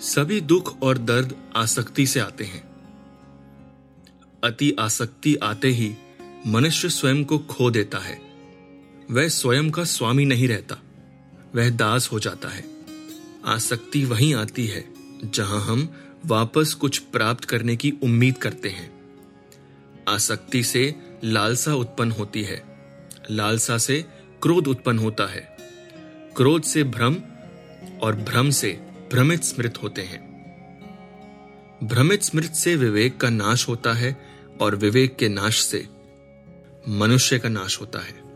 सभी दुख और दर्द आसक्ति से आते हैं। अति आसक्ति आते ही मनुष्य स्वयं को खो देता है। वह स्वयं का स्वामी नहीं रहता। वह दास हो जाता है। आसक्ति वहीं आती है जहाँ हम वापस कुछ प्राप्त करने की उम्मीद करते हैं। आसक्ति से लालसा उत्पन्न होती है। लालसा से क्रोध उत्पन्न होता है। क्रोध से भ्रम और भ्रम से भ्रमित स्मृत होते हैं। भ्रमित स्मृत से विवेक का नाश होता है और विवेक के नाश से मनुष्य का नाश होता है।